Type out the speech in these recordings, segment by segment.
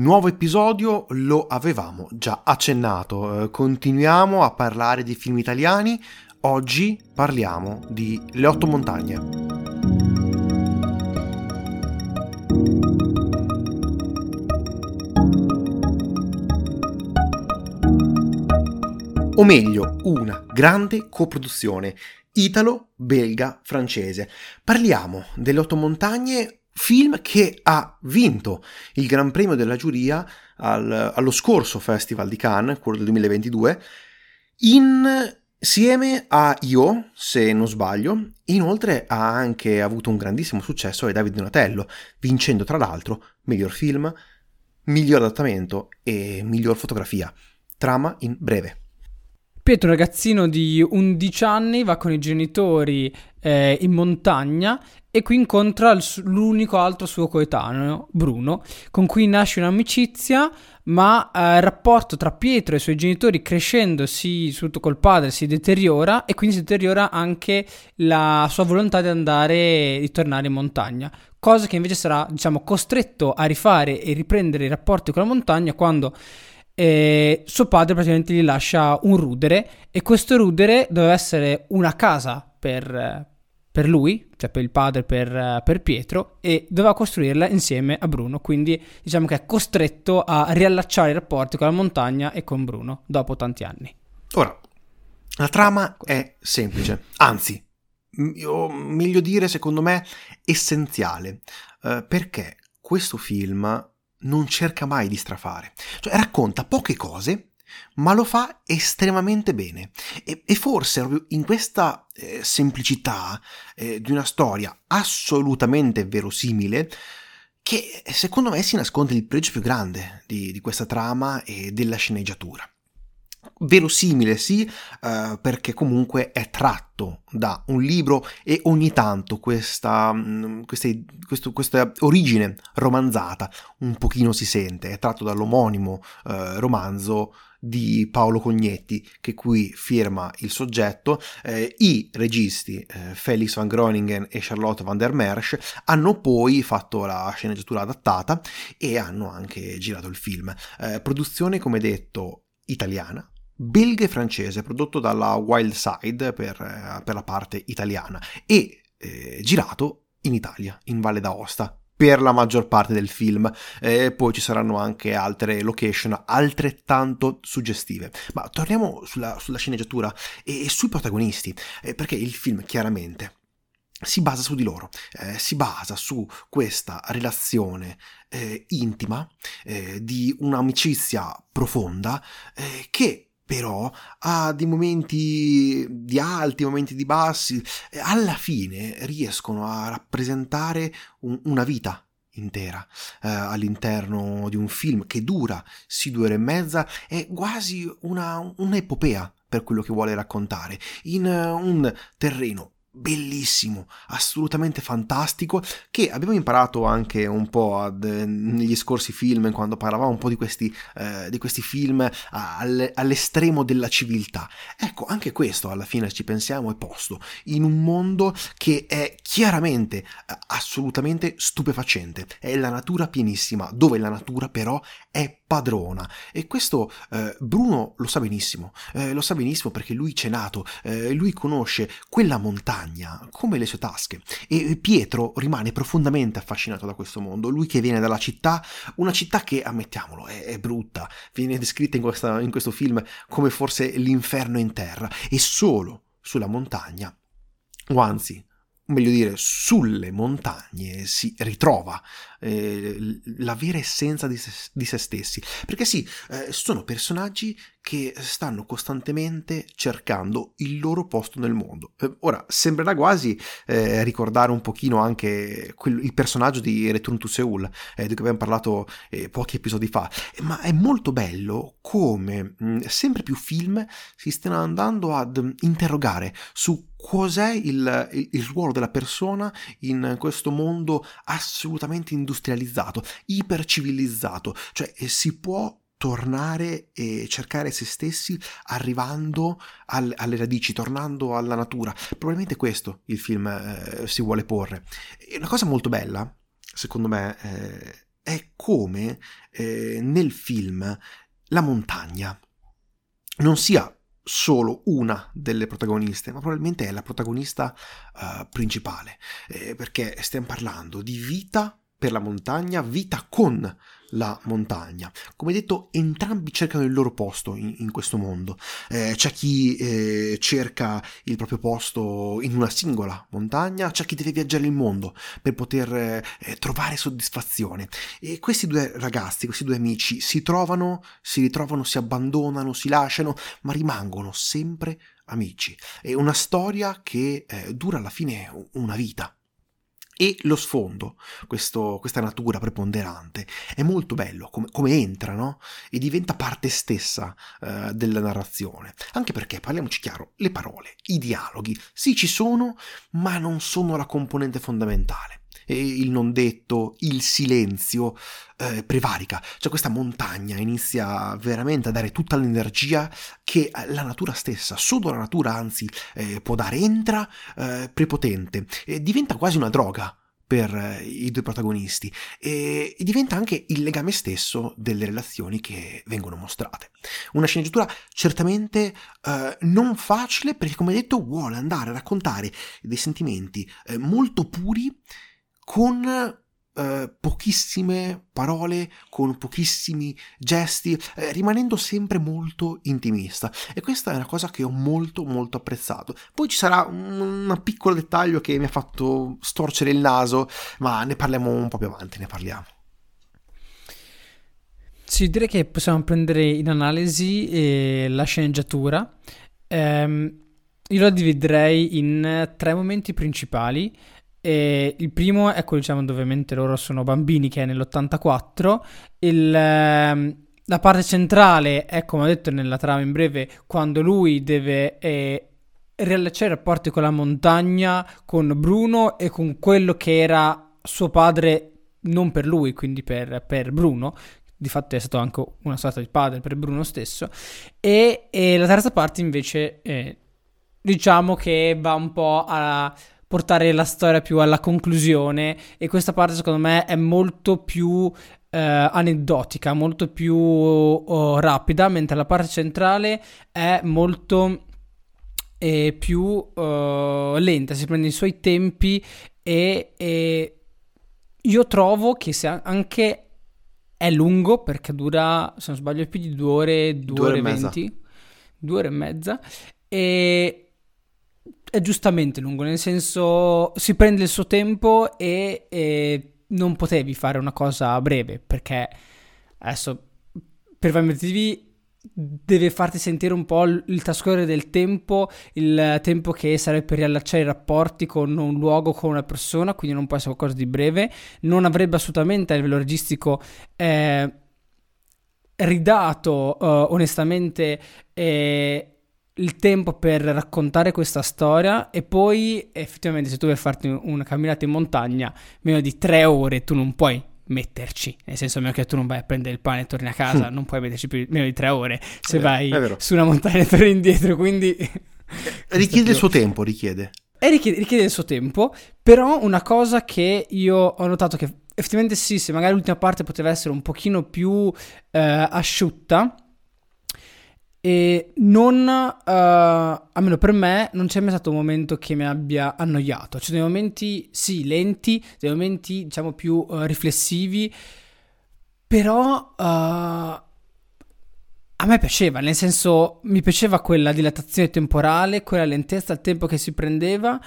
Nuovo episodio, lo avevamo già accennato, eh, continuiamo a parlare di film italiani, oggi parliamo di Le otto montagne. O meglio, una grande coproduzione italo-belga-francese. Parliamo delle otto montagne film che ha vinto il Gran Premio della giuria al, allo scorso Festival di Cannes, quello del 2022, insieme a Io, se non sbaglio, inoltre ha anche avuto un grandissimo successo ai David Donatello, vincendo tra l'altro miglior film, miglior adattamento e miglior fotografia. Trama in breve. Pietro, ragazzino di 11 anni, va con i genitori eh, in montagna e qui incontra l'unico altro suo coetaneo, Bruno, con cui nasce un'amicizia, ma eh, il rapporto tra Pietro e i suoi genitori crescendosi, soprattutto col padre, si deteriora e quindi si deteriora anche la sua volontà di andare, di tornare in montagna. Cosa che invece sarà, diciamo, costretto a rifare e riprendere i rapporti con la montagna quando eh, suo padre praticamente gli lascia un rudere e questo rudere doveva essere una casa per, per lui, cioè per il padre, per, per, Pietro, e doveva costruirla insieme a Bruno. Quindi diciamo che è costretto a riallacciare i rapporti con la montagna e con Bruno dopo tanti anni. Ora, la trama è semplice, anzi, o meglio dire, secondo me, essenziale, eh, perché questo film non cerca mai di strafare, cioè racconta poche cose ma lo fa estremamente bene. E, e forse in questa eh, semplicità eh, di una storia assolutamente verosimile, che secondo me si nasconde il pregio più grande di, di questa trama e della sceneggiatura. Verosimile sì, eh, perché comunque è tratto da un libro e ogni tanto questa, mm, queste, questo, questa origine romanzata un pochino si sente, è tratto dall'omonimo eh, romanzo di Paolo Cognetti, che qui firma il soggetto. Eh, I registi eh, Felix van Groningen e Charlotte van der Mersch hanno poi fatto la sceneggiatura adattata e hanno anche girato il film. Eh, produzione, come detto, italiana, belga e francese, prodotto dalla Wild Side per, eh, per la parte italiana e eh, girato in Italia, in Valle d'Aosta, per la maggior parte del film. E poi ci saranno anche altre location altrettanto suggestive. Ma torniamo sulla, sulla sceneggiatura e, e, sui protagonisti, eh, perché il film chiaramente si basa su di loro, eh, si basa su questa relazione eh, intima eh, di un'amicizia profonda eh, che però ha dei momenti di alti, momenti di bassi, alla fine riescono a rappresentare un, una vita intera eh, all'interno di un film che dura sì due ore e mezza, è quasi una, un'epopea per quello che vuole raccontare, in uh, un terreno bellissimo, assolutamente fantastico, che abbiamo imparato anche un po' ad, eh, negli scorsi film, quando parlavamo un po' di questi, eh, di questi film all, all'estremo della civiltà. Ecco, anche questo alla fine ci pensiamo è posto in un mondo che è chiaramente, eh, assolutamente stupefacente, è la natura pienissima, dove la natura però è padrona. E questo eh, Bruno lo sa benissimo, eh, lo sa benissimo perché lui c'è nato, eh, lui conosce quella montagna come le sue tasche. E Pietro rimane profondamente affascinato da questo mondo, lui che viene dalla città, una città che ammettiamolo è, è brutta, viene descritta in, questa, in questo film come forse l'inferno in terra. E solo sulla montagna o anzi meglio dire, sulle montagne si ritrova eh, la vera essenza di se, di se stessi. Perché sì, eh, sono personaggi che stanno costantemente cercando il loro posto nel mondo. Eh, ora, sembrerà quasi eh, ricordare un pochino anche quel, il personaggio di Return to Seoul, eh, di cui abbiamo parlato eh, pochi episodi fa, ma è molto bello come mh, sempre più film si stiano andando ad interrogare su cos'è il, il, il, ruolo della persona in questo mondo assolutamente industrializzato, ipercivilizzato, cioè si può tornare e cercare se stessi arrivando al, alle radici, tornando alla natura. Probabilmente questo il film eh, si vuole porre. E una cosa molto bella, secondo me, eh, è come eh, nel film la montagna non sia solo una delle protagoniste, ma probabilmente è la protagonista uh, principale, eh, perché stiamo parlando di vita per la montagna, vita con la montagna. Come detto, entrambi cercano il loro posto in, in questo mondo. Eh, c'è chi eh, cerca il proprio posto in una singola montagna, c'è chi deve viaggiare il mondo per poter eh, trovare soddisfazione. E questi due ragazzi, questi due amici si trovano, si ritrovano, si abbandonano, si lasciano, ma rimangono sempre amici. È una storia che eh, dura alla fine una vita e lo sfondo, questo, questa natura preponderante, è molto bello come, come entra, no? E diventa parte stessa uh, della narrazione. Anche perché, parliamoci chiaro, le parole, i dialoghi, sì ci sono, ma non sono la componente fondamentale il non detto, il silenzio eh, prevarica. Cioè questa montagna inizia veramente a dare tutta l'energia che la natura stessa, solo la natura anzi eh, può dare, entra eh, prepotente e diventa quasi una droga per eh, i due protagonisti e, e, diventa anche il legame stesso delle relazioni che vengono mostrate. Una sceneggiatura certamente eh, non facile perché come detto vuole andare a raccontare dei sentimenti eh, molto puri con eh, pochissime parole, con pochissimi gesti, eh, rimanendo sempre molto intimista. E questa è una cosa che ho molto molto apprezzato. Poi ci sarà un, un piccolo dettaglio che mi ha fatto storcere il naso, ma ne parliamo un po' più avanti, ne parliamo. Sì, direi che possiamo prendere in analisi eh, la sceneggiatura. Um, io la dividerei in tre momenti principali. E il primo è quello diciamo, dove ovviamente loro sono bambini, che è nell'84. Il, ehm, la parte centrale è, come ho detto nella trama in breve, quando lui deve eh, riallacciare i rapporti con la montagna, con Bruno e con quello che era suo padre, non per lui, quindi per, per Bruno. Di fatto è stato anche una sorta di padre per Bruno stesso. E, e la terza parte invece, eh, diciamo che va un po' a portare la storia più alla conclusione e questa parte secondo me è molto più eh, aneddotica, molto più oh, rapida, mentre la parte centrale è molto eh, più uh, lenta, si prende i suoi tempi e, e io trovo che se anche è lungo perché dura, se non sbaglio, più di due ore, due, due ore e venti, due ore e mezza. E è giustamente lungo, nel senso si prende il suo tempo e, e non potevi fare una cosa breve perché adesso per Prime TV deve farti sentire un po' il trascorrere del tempo, il tempo che sarebbe per riallacciare i rapporti con un luogo, con una persona, quindi non può essere qualcosa di breve, non avrebbe assolutamente a livello registico eh, ridato eh, onestamente eh, il tempo per raccontare questa storia e poi effettivamente se tu vuoi farti una camminata in montagna meno di tre ore tu non puoi metterci, nel senso a meno che tu non vai a prendere il pane e torni a casa, mm. non puoi metterci più meno di tre ore se è vai su una montagna e torni indietro, quindi... richiede il suo tempo, richiede. E richiede, richiede il suo tempo, però una cosa che io ho notato che effettivamente sì, se magari l'ultima parte poteva essere un pochino più eh, asciutta, e non, uh, almeno per me, non c'è mai stato un momento che mi abbia annoiato. C'è dei momenti, sì, lenti, dei momenti, diciamo, più uh, riflessivi, però uh, a me piaceva, nel senso, mi piaceva quella dilatazione temporale, quella lentezza, il tempo che si prendeva.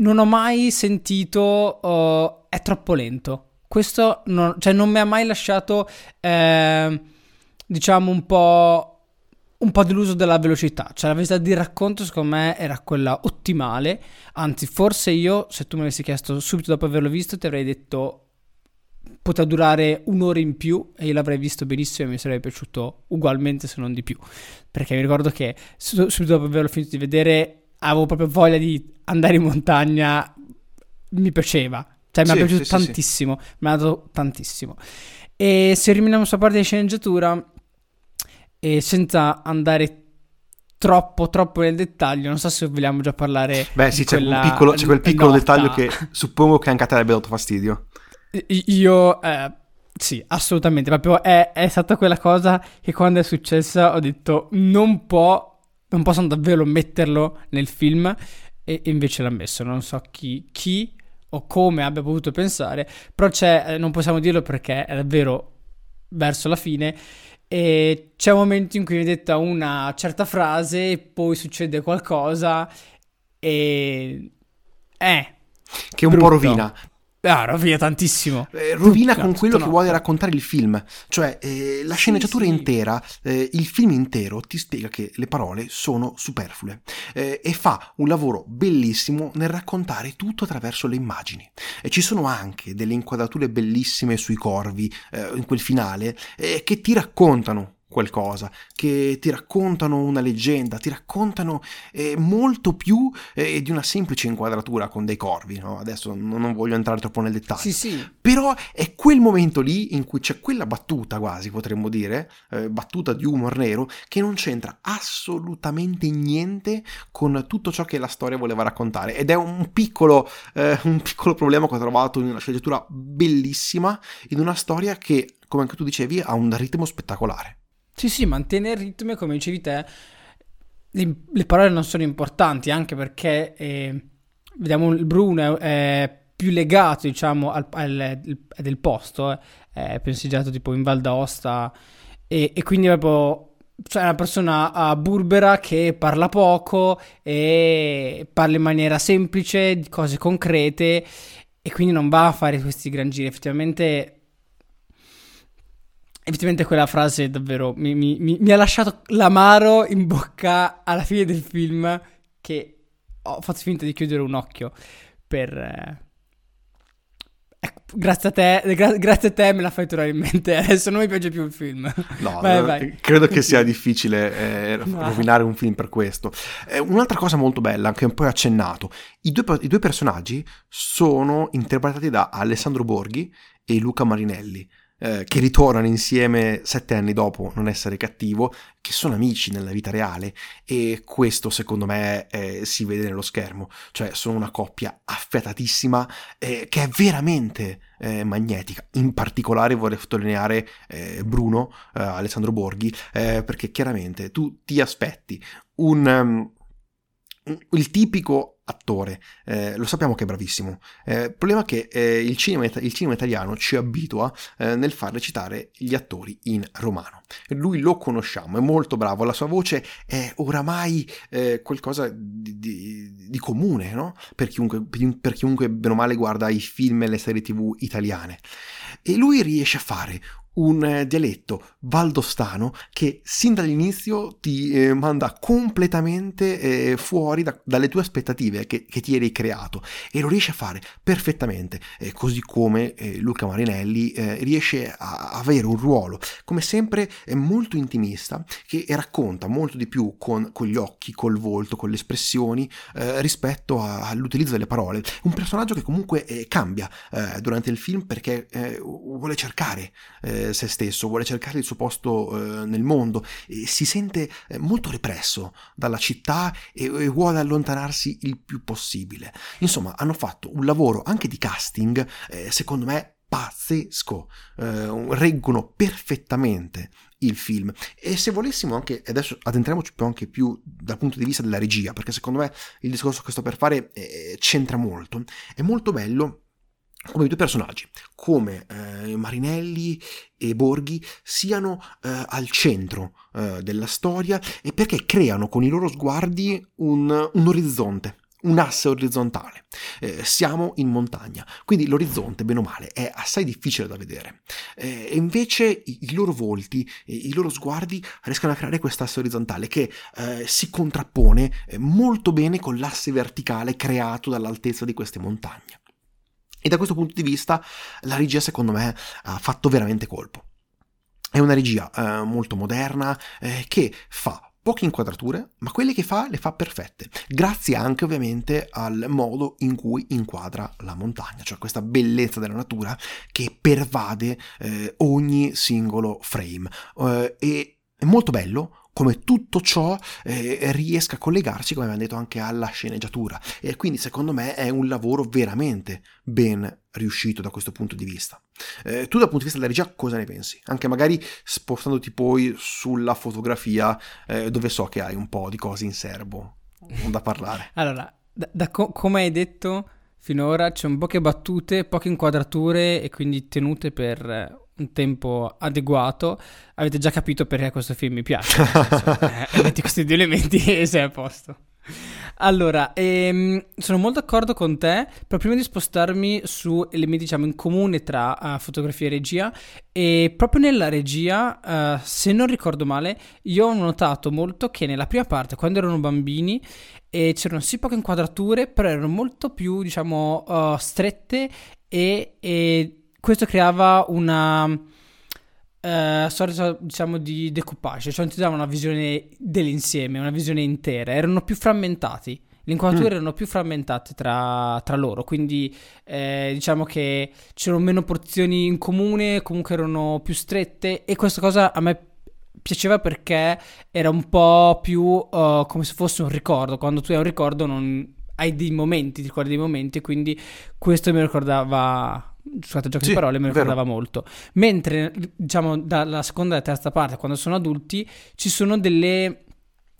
Non ho mai sentito è troppo lento. Questo non, cioè, non mi ha mai lasciato, eh, diciamo, un po' un po' deluso della velocità, cioè la velocità di racconto secondo me era quella ottimale, anzi forse io se tu mi avessi chiesto subito dopo averlo visto ti avrei detto poteva durare un'ora in più e io l'avrei visto benissimo e mi sarebbe piaciuto ugualmente se non di più, perché mi ricordo che subito dopo averlo finito di vedere avevo proprio voglia di andare in montagna, mi piaceva, cioè mi sì, è piaciuto sì, tantissimo, sì, mi ha dato tantissimo. E se rimaniamo sulla parte di sceneggiatura e senza andare troppo troppo nel dettaglio non so se vogliamo già parlare beh sì c'è, piccolo, c'è, quel piccolo nota. dettaglio che suppongo che anche a te abbia dato fastidio. Io eh, Sì, assolutamente, proprio è, è, stata quella cosa che quando è successa ho detto non può, non possono davvero metterlo nel film. E, invece l'ha messo, non so chi, chi o come abbia potuto pensare, però c'è, eh, non possiamo dirlo perché è davvero verso la fine e c'è un momento in cui viene detta una certa frase e poi succede qualcosa e... Eh, che un brutto. po' rovina. Ah, rovina tantissimo. Eh, rovina con quello che no. vuole raccontare il film. Cioè, eh, la sceneggiatura sì, sì. intera, eh, il film intero ti spiega che le parole sono superflue eh, e fa un lavoro bellissimo nel raccontare tutto attraverso le immagini. E ci sono anche delle inquadrature bellissime sui corvi eh, in quel finale eh, che ti raccontano qualcosa, che ti raccontano una leggenda, ti raccontano eh, molto più eh, di una semplice inquadratura con dei corvi. No? Adesso non, voglio entrare troppo nel dettaglio. Sì, sì. Però è quel momento lì in cui c'è quella battuta, quasi potremmo dire, eh, battuta di humor nero, che non c'entra assolutamente niente con tutto ciò che la storia voleva raccontare. Ed è un piccolo, eh, un piccolo problema che ho trovato in una sceneggiatura bellissima, in una storia che, come anche tu dicevi, ha un ritmo spettacolare. Sì, sì, mantiene il ritmo come dicevi te, le, le, parole non sono importanti anche perché eh, vediamo il Bruno è, più legato, diciamo, al, al, al del posto, eh, è penseggiato tipo in Val d'Aosta e, e quindi proprio cioè una persona burbera che parla poco e parla in maniera semplice di cose concrete e quindi non va a fare questi gran giri. Effettivamente Effettivamente quella frase davvero mi, mi, mi, mi, ha lasciato l'amaro in bocca alla fine del film che ho fatto finta di chiudere un occhio per... Eh... Ecco, grazie a te, gra- grazie a te me la fai tornare in mente, adesso non mi piace più il film. No, vai, vai. credo che sia difficile eh, no. rovinare un film per questo. Eh, un'altra cosa molto bella, che un po' accennato, i due, i due personaggi sono interpretati da Alessandro Borghi e Luca Marinelli eh, che ritornano insieme sette anni dopo Non essere cattivo, che sono amici nella vita reale e questo secondo me eh, si vede nello schermo, cioè sono una coppia affiatatissima eh, che è veramente eh, magnetica, in particolare vorrei sottolineare eh, Bruno, Alessandro Borghi, perché chiaramente tu ti aspetti un... Um, il tipico attore, eh, lo sappiamo che è bravissimo. Eh, il problema è che eh, il, cinema, il, cinema, italiano ci abitua eh, nel far recitare gli attori in romano. Lui lo conosciamo, è molto bravo, la sua voce è oramai eh, qualcosa di, di, di comune no? per, chiunque, per chiunque bene o male guarda i film e le serie tv italiane. E lui riesce a fare un eh, dialetto valdostano che sin dall'inizio ti eh, manda completamente eh, fuori da, dalle tue aspettative che, che, ti eri creato e lo riesce a fare perfettamente, eh, così come eh, Luca Marinelli eh, riesce a avere un ruolo, come sempre molto intimista, che racconta molto di più con, con gli occhi, col volto, con le espressioni rispetto a, all'utilizzo delle parole. Un personaggio che comunque cambia durante il film perché vuole cercare se stesso, vuole cercare il suo posto eh, nel mondo, e si sente eh, molto represso dalla città e, e, vuole allontanarsi il più possibile. Insomma, hanno fatto un lavoro anche di casting, eh, secondo me, pazzesco, eh, reggono perfettamente il film e se volessimo anche adesso addentriamoci più anche più dal punto di vista della regia perché secondo me il discorso che sto per fare eh, c'entra molto è molto bello come i due personaggi, come eh, Marinelli e Borghi, siano eh, al centro eh, della storia e perché creano con i loro sguardi un, un orizzonte, un asse orizzontale. Eh, siamo in montagna, quindi l'orizzonte, bene o male, è assai difficile da vedere. Eh, e invece i, i, loro volti, i loro sguardi riescono a creare quest'asse orizzontale che eh, si contrappone molto bene con l'asse verticale creato dall'altezza di queste montagne. E da questo punto di vista la regia secondo me ha fatto veramente colpo. È una regia eh, molto moderna eh, che fa poche inquadrature, ma quelle che fa le fa perfette, grazie anche ovviamente al modo in cui inquadra la montagna, cioè questa bellezza della natura che pervade eh, ogni singolo frame. Eh, e è molto bello come tutto ciò eh, riesca a collegarsi, come abbiamo detto, anche alla sceneggiatura. E quindi secondo me è un lavoro veramente ben riuscito da questo punto di vista. Eh, tu dal punto di vista della regia cosa ne pensi? Anche magari spostandoti poi sulla fotografia eh, dove so che hai un po' di cose in serbo da parlare. allora, da, da co- come hai detto finora c'è un poche battute, poche inquadrature e quindi tenute per un tempo adeguato, avete già capito perché questo film mi piace. eh, metti questi due elementi e sei a posto. Allora, ehm, sono molto d'accordo con te, però prima di spostarmi su elementi diciamo in comune tra uh, fotografia e regia, e proprio nella regia, uh, se non ricordo male, io ho notato molto che nella prima parte, quando erano bambini, e c'erano sì poche inquadrature, però erano molto più, diciamo, uh, strette e, e questo creava una uh, sorta diciamo di decoupage, cioè non ti dava una visione dell'insieme, una visione intera, erano più frammentati. Le inquadrature mm. erano più frammentate tra, tra loro, quindi eh, diciamo che c'erano meno porzioni in comune, comunque erano più strette e questa cosa a me piaceva perché era un po' più uh, come se fosse un ricordo. Quando tu hai un ricordo non hai dei momenti, ti ricordi dei momenti, quindi questo mi ricordava scusate gioco sì, di parole, mi ricordava vero. molto. Mentre, diciamo, dalla seconda e terza parte, quando sono adulti, ci sono delle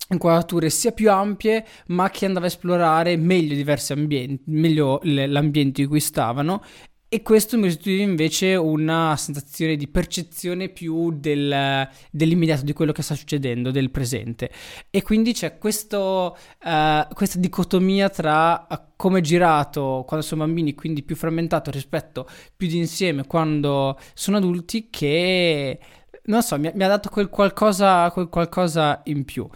inquadrature sia più ampie, ma che andava a esplorare meglio diversi ambienti, meglio l'ambiente in cui stavano e questo mi restituiva invece una sensazione di percezione più del, dell'immediato, di quello che sta succedendo, del presente. E quindi c'è questo, uh, questa dicotomia tra uh, come è girato quando sono bambini, quindi più frammentato rispetto più di insieme quando sono adulti, che non so, mi, mi ha dato quel qualcosa, quel qualcosa in più.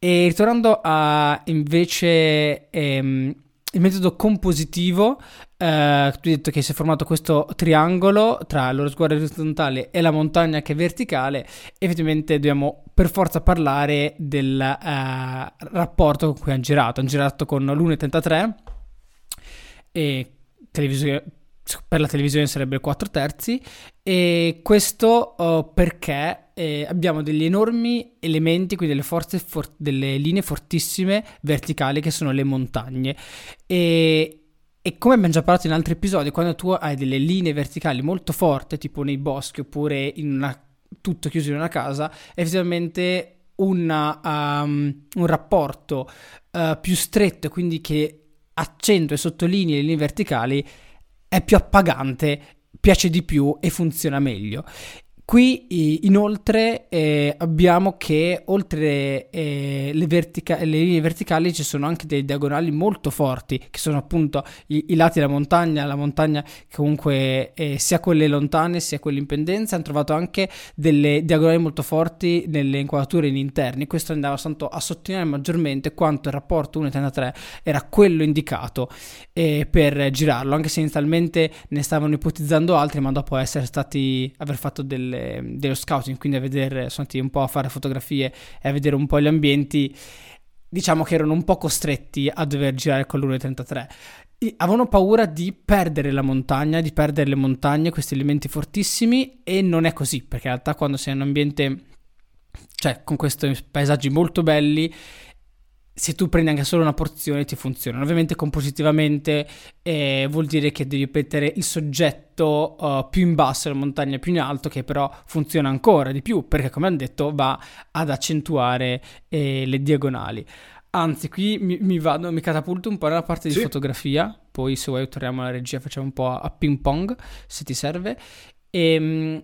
E ritornando a invece ehm, il metodo compositivo, eh, tu hai detto che si è formato questo triangolo tra lo sguardo orizzontale e la montagna che è verticale, effettivamente dobbiamo per forza parlare del eh, rapporto con cui hanno girato. Hanno girato con l'1.33 e televisione, per la televisione sarebbe 4 terzi. E questo uh, perché eh, abbiamo degli enormi elementi, quindi delle forze, for- delle linee fortissime verticali che sono le montagne. E, e come abbiamo già parlato in altri episodi, quando tu hai delle linee verticali molto forti, tipo nei boschi oppure in una, tutto chiuso in una casa, effettivamente una, um, un rapporto uh, più stretto, quindi che accentua e sottolinea le linee verticali, è più appagante, piace di più e funziona meglio. Qui inoltre eh, abbiamo che oltre eh, le, vertica- le, linee verticali ci sono anche dei diagonali molto forti, che sono appunto i, i lati della montagna, la montagna comunque eh, sia quelle lontane sia quelle in pendenza, hanno trovato anche delle diagonali molto forti nelle inquadrature in interni. Questo andava tanto a sottolineare maggiormente quanto il rapporto 1.33 era quello indicato eh, per girarlo, anche se inizialmente ne stavano ipotizzando altri, ma dopo essere stati aver fatto delle delle, dello scouting, quindi a vedere, sono andati un po' a fare fotografie e a vedere un po' gli ambienti, diciamo che erano un po' costretti a dover girare con l'1.33. avevano paura di perdere la montagna, di perdere le montagne, questi elementi fortissimi, e non è così, perché in realtà quando sei in un ambiente, cioè con questi paesaggi molto belli, se tu prendi anche solo una porzione ti funziona. Ovviamente compositivamente eh, vuol dire che devi mettere il soggetto uh, più in basso la montagna più in alto, che però funziona ancora di più, perché come hanno detto va ad accentuare eh, le diagonali. Anzi, qui mi, mi, vado, mi catapulto un po' nella parte di sì. fotografia, poi se vuoi torniamo alla regia, facciamo un po' a ping pong, se ti serve. E, ehm,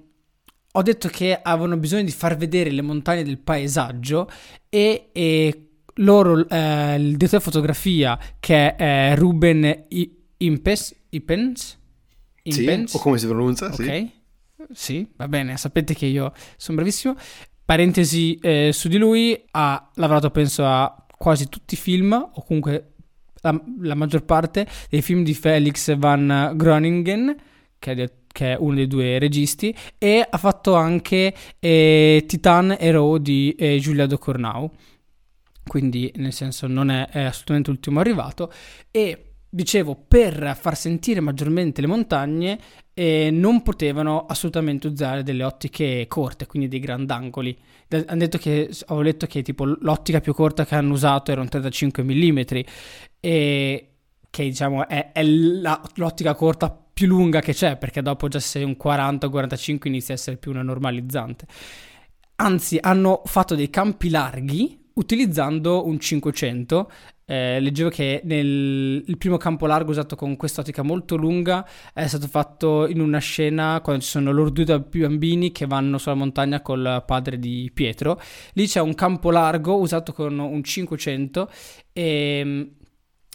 ho detto che avevano bisogno di far vedere le montagne del paesaggio e, e loro, eh, il direttore di fotografia che è Ruben I- Impes, Ipens, Impens, sì, o come si pronuncia, ok, sì. sì, va bene, sapete che io sono bravissimo. Parentesi eh, su di lui, ha lavorato penso a quasi tutti i film, o comunque la, la maggior parte dei film di Felix Van Groningen, che è, che è uno dei due registi, e ha fatto anche eh, Titan Hero di eh, Giulia Docornau quindi nel senso non è, è assolutamente l'ultimo arrivato e dicevo per far sentire maggiormente le montagne eh, non potevano assolutamente usare delle ottiche corte, quindi dei grandangoli. Hanno detto che, ho letto che tipo l'ottica più corta che hanno usato era un 35 mm e che diciamo è, è la, l'ottica corta più lunga che c'è, perché dopo già se un 40-45 inizia a essere più una normalizzante. Anzi, hanno fatto dei campi larghi utilizzando un 500 eh, leggevo che nel, il primo campo largo usato con quest'ottica molto lunga è stato fatto in una scena quando ci sono loro due bambini che vanno sulla montagna col padre di Pietro. Lì c'è un campo largo usato con un 500 e,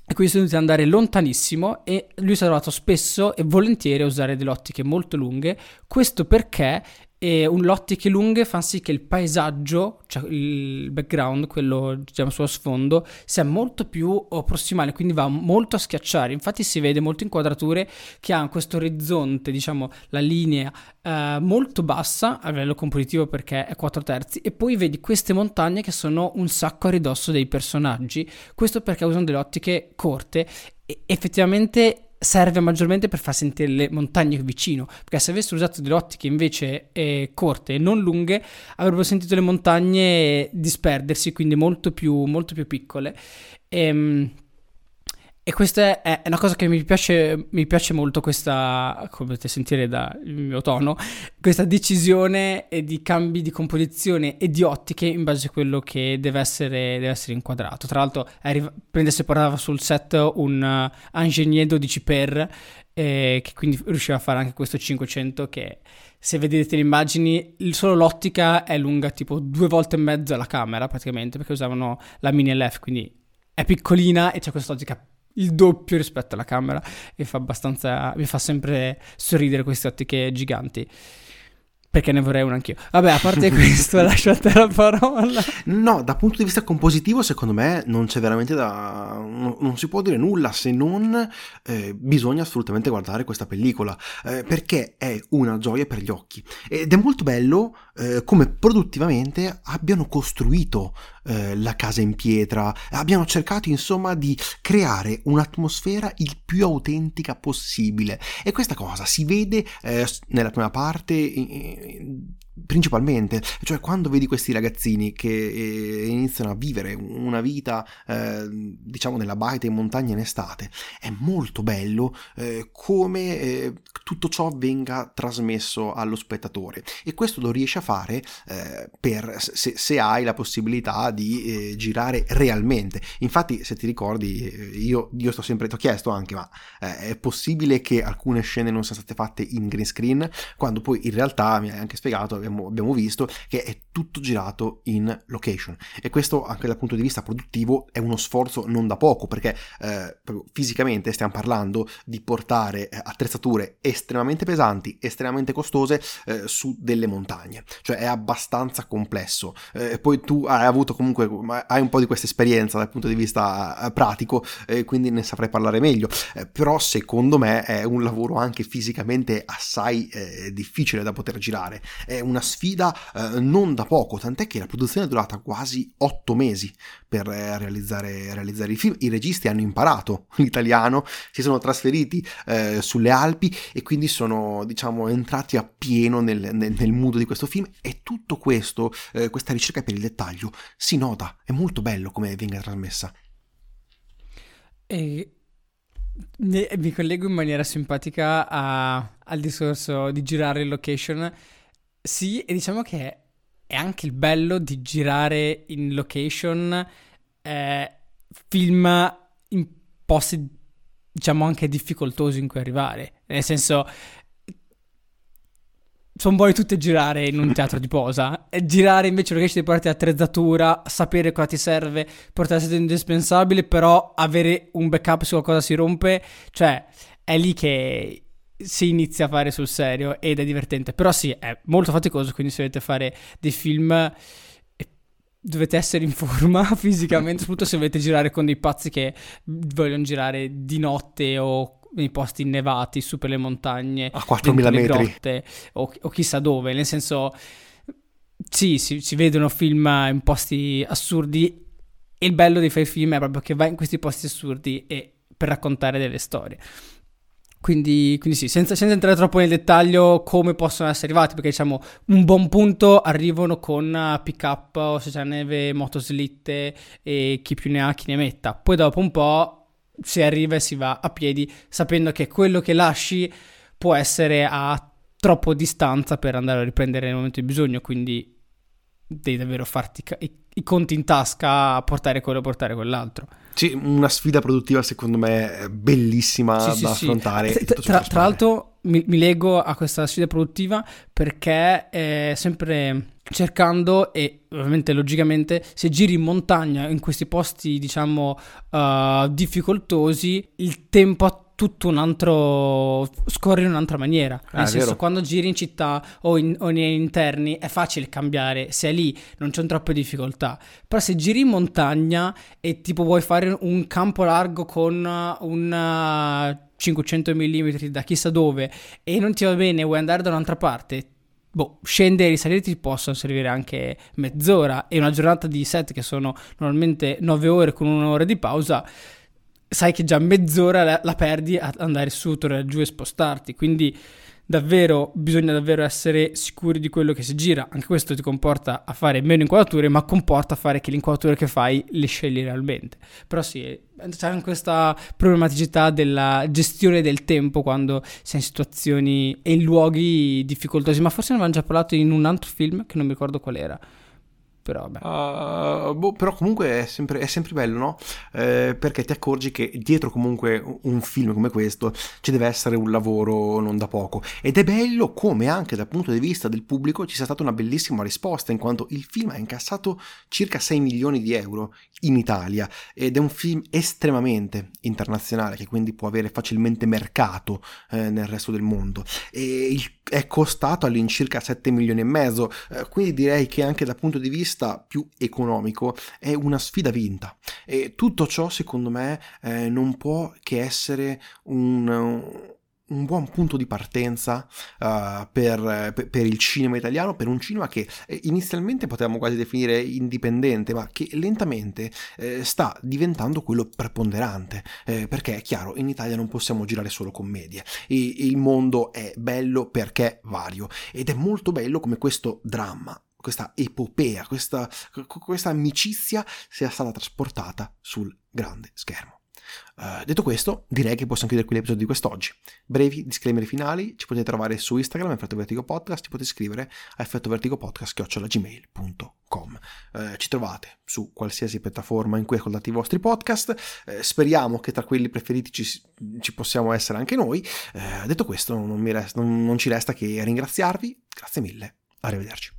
e quindi sono dovuti andare lontanissimo e lui si è trovato spesso e volentieri a usare delle ottiche molto lunghe. Questo perché e un lottiche lunghe fa sì che il paesaggio, cioè il background, quello diciamo sullo sfondo, sia molto più prossimale, quindi va molto a schiacciare. Infatti si vede molte inquadrature che hanno questo orizzonte, diciamo la linea eh, molto bassa a livello compositivo perché è 4 terzi e poi vedi queste montagne che sono un sacco a ridosso dei personaggi. Questo perché usano delle ottiche corte e effettivamente serve maggiormente per far sentire le montagne vicino, perché se avessero usato delle ottiche invece eh, corte e non lunghe, avrebbero sentito le montagne disperdersi, quindi molto più, molto più piccole. Ehm, e questa è una cosa che mi piace, mi piace molto, questa, come potete sentire dal mio tono, questa decisione di cambi di composizione e di ottiche in base a quello che deve essere, deve essere inquadrato. Tra l'altro, arriva, prende se portava sul set un uh, Ingenier 12x, eh, che quindi riusciva a fare anche questo 500 che se vedete le immagini, solo l'ottica è lunga tipo due volte e mezzo la camera praticamente, perché usavano la mini LF, quindi è piccolina e c'è questa ottica il doppio rispetto alla camera e fa abbastanza mi fa sempre sorridere queste ottiche giganti perché ne vorrei una anch'io. Vabbè, a parte questo, lascio a te la parola. No, da punto di vista compositivo, secondo me non c'è veramente da. non si può dire nulla se non eh, bisogna assolutamente guardare questa pellicola eh, perché è una gioia per gli occhi. Ed è molto bello eh, come produttivamente abbiano costruito eh, la casa in pietra, abbiano cercato insomma di creare un'atmosfera il più autentica possibile. E questa cosa si vede eh, nella prima parte principalmente, cioè quando vedi questi ragazzini che eh, iniziano a vivere una vita, eh, diciamo, nella baita in montagna in estate, è molto bello eh, come eh, tutto ciò venga trasmesso allo spettatore e questo lo riesce a fare eh, per, se, se, hai la possibilità di eh, girare realmente. Infatti, se ti ricordi, io, io sto sempre, ti ho chiesto anche, ma è possibile che alcune scene non siano state fatte in green screen, quando poi in realtà mi hai anche spiegato, abbiamo, abbiamo visto che è tutto girato in location. E questo anche dal punto di vista produttivo è uno sforzo non da poco perché eh, fisicamente stiamo parlando di portare eh, attrezzature estremamente pesanti, estremamente costose eh, su delle montagne, cioè è abbastanza complesso. Eh, poi tu hai avuto comunque, hai un po' di questa esperienza dal punto di vista eh, pratico, quindi ne saprai parlare meglio, eh, però secondo me è un lavoro anche fisicamente assai difficile da poter girare, è una sfida eh, non da poco, tant'è che la produzione è durata quasi otto mesi per eh, realizzare, realizzare, i film. I registi hanno imparato l'italiano, si sono trasferiti eh, sulle Alpi e quindi sono, diciamo, entrati appieno nel, nel, nel mood di questo film e tutto questo, eh, questa ricerca per il dettaglio, si nota, è molto bello come venga trasmessa. E mi collego in maniera simpatica a, al discorso di girare in location sì, e diciamo che è anche il bello di girare in location eh, film in posti, diciamo, anche difficoltosi in cui arrivare. Nel senso, sono buoni tutti a girare in un teatro di posa. E girare invece lo che di portare attrezzatura, sapere cosa ti serve, portare essere indispensabile, però avere un backup su cosa si rompe, cioè è lì che si inizia a fare sul serio ed è divertente. Però sì, è molto faticoso, quindi se volete fare dei film eh, dovete essere in forma fisicamente, soprattutto se volete girare con dei pazzi che vogliono girare di notte o nei posti innevati su per le montagne a 4000 metri grotte, o, o, chissà dove, nel senso sì, si, si vedono film in posti assurdi e il bello di fare film è proprio che vai in questi posti assurdi e per raccontare delle storie. Quindi, quindi sì, senza, senza, entrare troppo nel dettaglio come possono essere arrivati, perché diciamo un buon punto arrivano con uh, pick up se c'è neve, motoslitte e chi più ne ha chi ne metta. Poi dopo un po' si arriva e si va a piedi sapendo che quello che lasci può essere a troppo distanza per andare a riprendere nel momento di bisogno, quindi devi davvero farti i, i conti in tasca portare quello portare quell'altro. Sì, una sfida produttiva secondo me bellissima Sì, sì, da sì. affrontare. e Tra, tra- l'altro mi, mi leggo a questa sfida produttiva perché è sempre cercando e ovviamente logicamente se giri in montagna in questi posti diciamo uh, difficoltosi il tempo ha tutto un altro scorre in un'altra maniera. Ah, nel senso vero. quando giri in città o, in, o nei interni è facile cambiare. Se è lì non c'è troppe difficoltà. Però se giri in montagna e tipo vuoi fare un campo largo con un 500 mm da chissà dove e non ti va bene vuoi andare da un'altra parte boh, scendere e risalire ti possono servire anche mezz'ora. E una giornata di set che sono normalmente 9 ore con un'ora di pausa sai che già mezz'ora la, la perdi ad andare su, tornare giù e spostarti. Quindi davvero bisogna davvero essere sicuri di quello che si gira. Anche questo ti comporta a fare meno inquadrature ma comporta a fare che le inquadrature che fai le scegli realmente. Però sì c'è anche questa problematicità della gestione del tempo quando sei in situazioni e in luoghi difficoltosi. Ma forse ne avevamo già parlato in un altro film che non mi ricordo qual era però vabbè Uh, boh, però comunque è sempre, è sempre bello, no? Eh, perché ti accorgi che dietro comunque un film come questo ci deve essere un lavoro non da poco. Ed è bello come anche dal punto di vista del pubblico ci sia stata una bellissima risposta, in quanto il film ha incassato circa 6 milioni di euro in Italia ed è un film estremamente internazionale che quindi può avere facilmente mercato eh, nel resto del mondo. E il, è costato all'incirca 7 milioni e mezzo, eh, quindi direi che anche dal punto di vista più economico è una sfida vinta. E tutto ciò secondo me eh, non può che essere un, un buon punto di partenza uh, per, per, il cinema italiano, per un cinema che eh, inizialmente potevamo quasi definire indipendente, ma che lentamente eh, sta diventando quello preponderante, eh, perché è chiaro, in Italia non possiamo girare solo commedie, e, il mondo è bello perché vario, ed è molto bello come questo dramma questa epopea, questa, questa, amicizia sia stata trasportata sul grande schermo. Uh, detto questo, direi che possiamo chiudere qui l'episodio di quest'oggi. Brevi disclaimer finali, ci potete trovare su Instagram, Effetto Vertigo Podcast, ci potete scrivere a effettovertigopodcast.gmail.com uh, Ci trovate su qualsiasi piattaforma in cui ascoltate i vostri podcast, uh, speriamo che tra quelli preferiti ci, ci possiamo essere anche noi. detto questo, non, resta, non, non ci resta che ringraziarvi, grazie mille, arrivederci.